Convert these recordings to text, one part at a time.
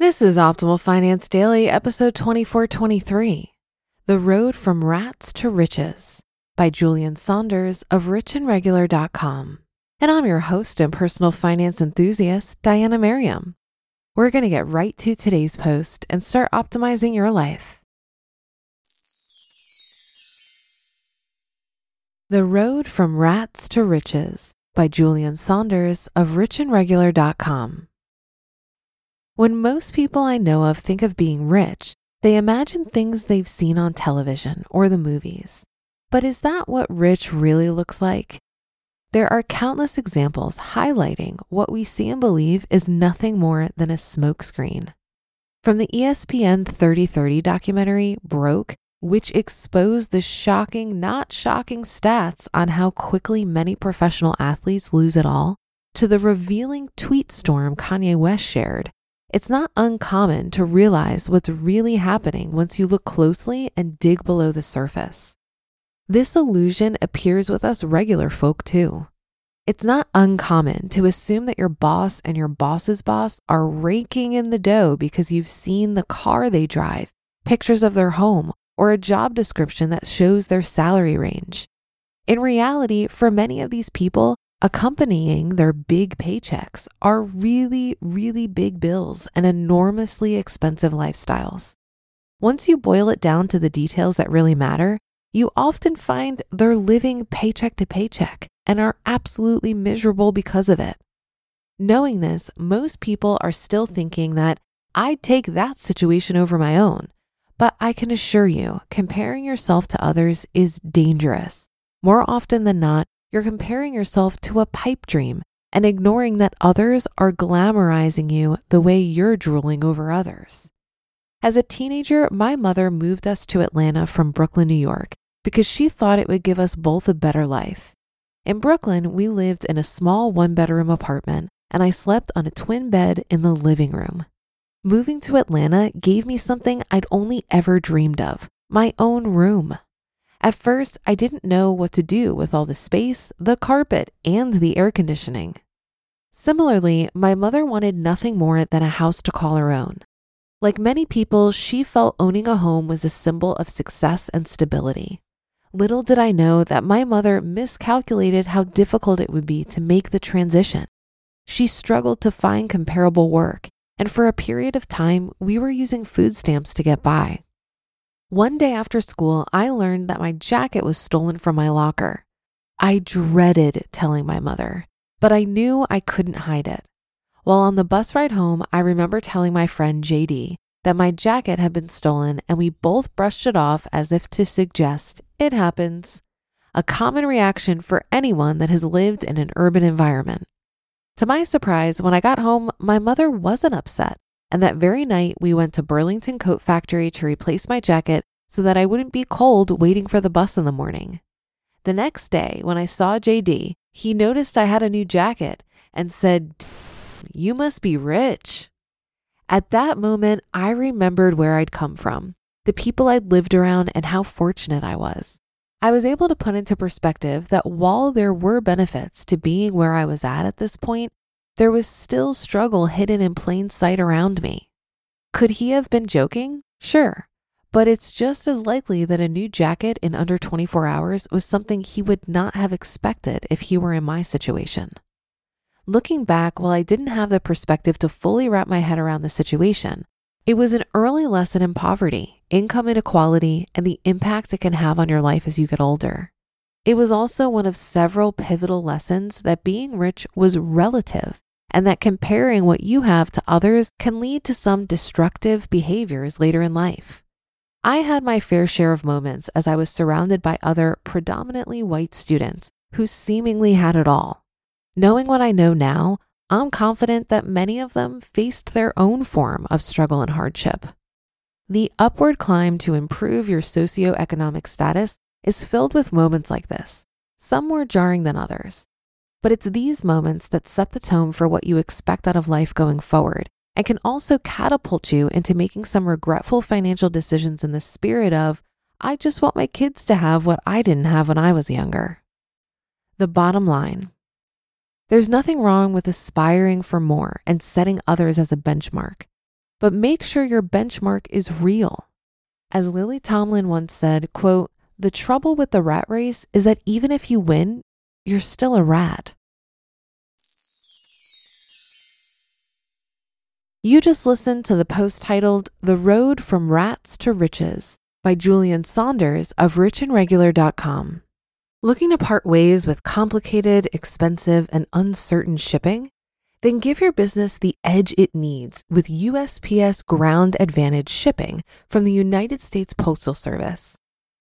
This is Optimal Finance Daily, episode 2423 The Road from Rats to Riches by Julien Saunders of richandregular.com. And I'm your host and personal finance enthusiast, Diana Merriam. We're going to get right to today's post and start optimizing your life. The Road from Rats to Riches by Julien Saunders of richandregular.com. When most people I know of think of being rich, they imagine things they've seen on television or the movies. But is that what rich really looks like? There are countless examples highlighting what we see and believe is nothing more than a smokescreen. From the ESPN 3030 documentary Broke, which exposed the shocking, not shocking stats on how quickly many professional athletes lose it all, to the revealing tweet storm Kanye West shared, it's not uncommon to realize what's really happening once you look closely and dig below the surface. This illusion appears with us regular folk too. It's not uncommon to assume that your boss and your boss's boss are raking in the dough because you've seen the car they drive, pictures of their home, or a job description that shows their salary range. In reality, for many of these people, accompanying their big paychecks are really, really big bills and enormously expensive lifestyles. Once you boil it down to the details that really matter, you often find they're living paycheck to paycheck and are absolutely miserable because of it. Knowing this, most people are still thinking that I'd take that situation over my own. But I can assure you, comparing yourself to others is dangerous. More often than not, you're comparing yourself to a pipe dream and ignoring that others are glamorizing you the way you're drooling over others. As a teenager, my mother moved us to Atlanta from Brooklyn, New York, because she thought it would give us both a better life. In Brooklyn, we lived in a small one bedroom apartment, and I slept on a twin bed in the living room. Moving to Atlanta gave me something I'd only ever dreamed of my own room. At first, I didn't know what to do with all the space, the carpet, and the air conditioning. Similarly, my mother wanted nothing more than a house to call her own. Like many people, she felt owning a home was a symbol of success and stability. Little did I know that my mother miscalculated how difficult it would be to make the transition. She struggled to find comparable work, and for a period of time, we were using food stamps to get by. One day after school, I learned that my jacket was stolen from my locker. I dreaded telling my mother, but I knew I couldn't hide it. While on the bus ride home, I remember telling my friend JD that my jacket had been stolen, and we both brushed it off as if to suggest it happens, a common reaction for anyone that has lived in an urban environment. To my surprise, when I got home, my mother wasn't upset. And that very night, we went to Burlington Coat Factory to replace my jacket so that I wouldn't be cold waiting for the bus in the morning. The next day, when I saw JD, he noticed I had a new jacket and said, You must be rich. At that moment, I remembered where I'd come from, the people I'd lived around, and how fortunate I was. I was able to put into perspective that while there were benefits to being where I was at at this point, there was still struggle hidden in plain sight around me. Could he have been joking? Sure. but it's just as likely that a new jacket in under 24 hours was something he would not have expected if he were in my situation. Looking back, while I didn't have the perspective to fully wrap my head around the situation, it was an early lesson in poverty, income inequality, and the impact it can have on your life as you get older. It was also one of several pivotal lessons that being rich was relative and that comparing what you have to others can lead to some destructive behaviors later in life. I had my fair share of moments as I was surrounded by other predominantly white students who seemingly had it all. Knowing what I know now, I'm confident that many of them faced their own form of struggle and hardship. The upward climb to improve your socioeconomic status is filled with moments like this, some more jarring than others. But it's these moments that set the tone for what you expect out of life going forward and can also catapult you into making some regretful financial decisions in the spirit of, I just want my kids to have what I didn't have when I was younger. The bottom line there's nothing wrong with aspiring for more and setting others as a benchmark, but make sure your benchmark is real. As Lily Tomlin once said, quote, the trouble with the rat race is that even if you win, you're still a rat. You just listened to the post titled The Road from Rats to Riches by Julien Saunders of richandregular.com. Looking to part ways with complicated, expensive, and uncertain shipping? Then give your business the edge it needs with USPS Ground Advantage shipping from the United States Postal Service.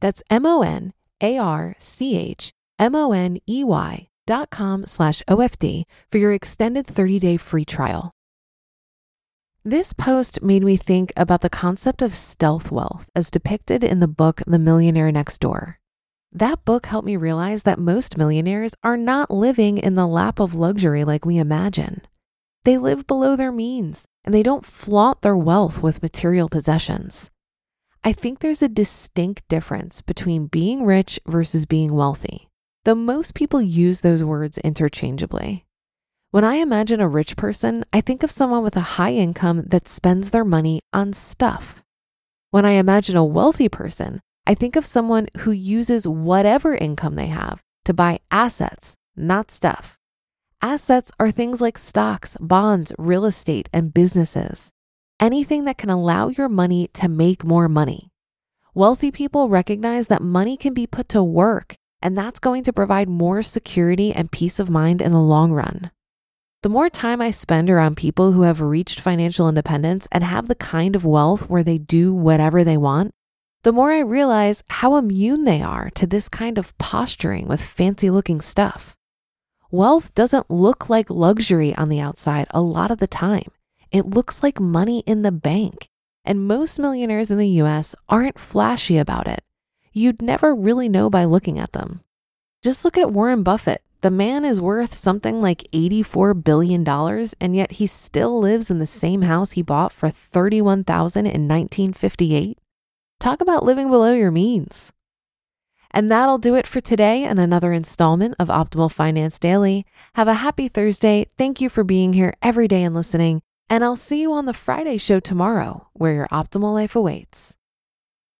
That's M O N A R C H M O N E Y dot com slash OFD for your extended 30 day free trial. This post made me think about the concept of stealth wealth as depicted in the book The Millionaire Next Door. That book helped me realize that most millionaires are not living in the lap of luxury like we imagine. They live below their means and they don't flaunt their wealth with material possessions. I think there's a distinct difference between being rich versus being wealthy, though most people use those words interchangeably. When I imagine a rich person, I think of someone with a high income that spends their money on stuff. When I imagine a wealthy person, I think of someone who uses whatever income they have to buy assets, not stuff. Assets are things like stocks, bonds, real estate, and businesses anything that can allow your money to make more money. Wealthy people recognize that money can be put to work, and that's going to provide more security and peace of mind in the long run. The more time I spend around people who have reached financial independence and have the kind of wealth where they do whatever they want, the more I realize how immune they are to this kind of posturing with fancy looking stuff. Wealth doesn't look like luxury on the outside a lot of the time. It looks like money in the bank. And most millionaires in the US aren't flashy about it. You'd never really know by looking at them. Just look at Warren Buffett. The man is worth something like $84 billion, and yet he still lives in the same house he bought for 31,000 in 1958. Talk about living below your means. And that'll do it for today and another installment of Optimal Finance Daily. Have a happy Thursday. Thank you for being here every day and listening. And I'll see you on the Friday show tomorrow, where your optimal life awaits.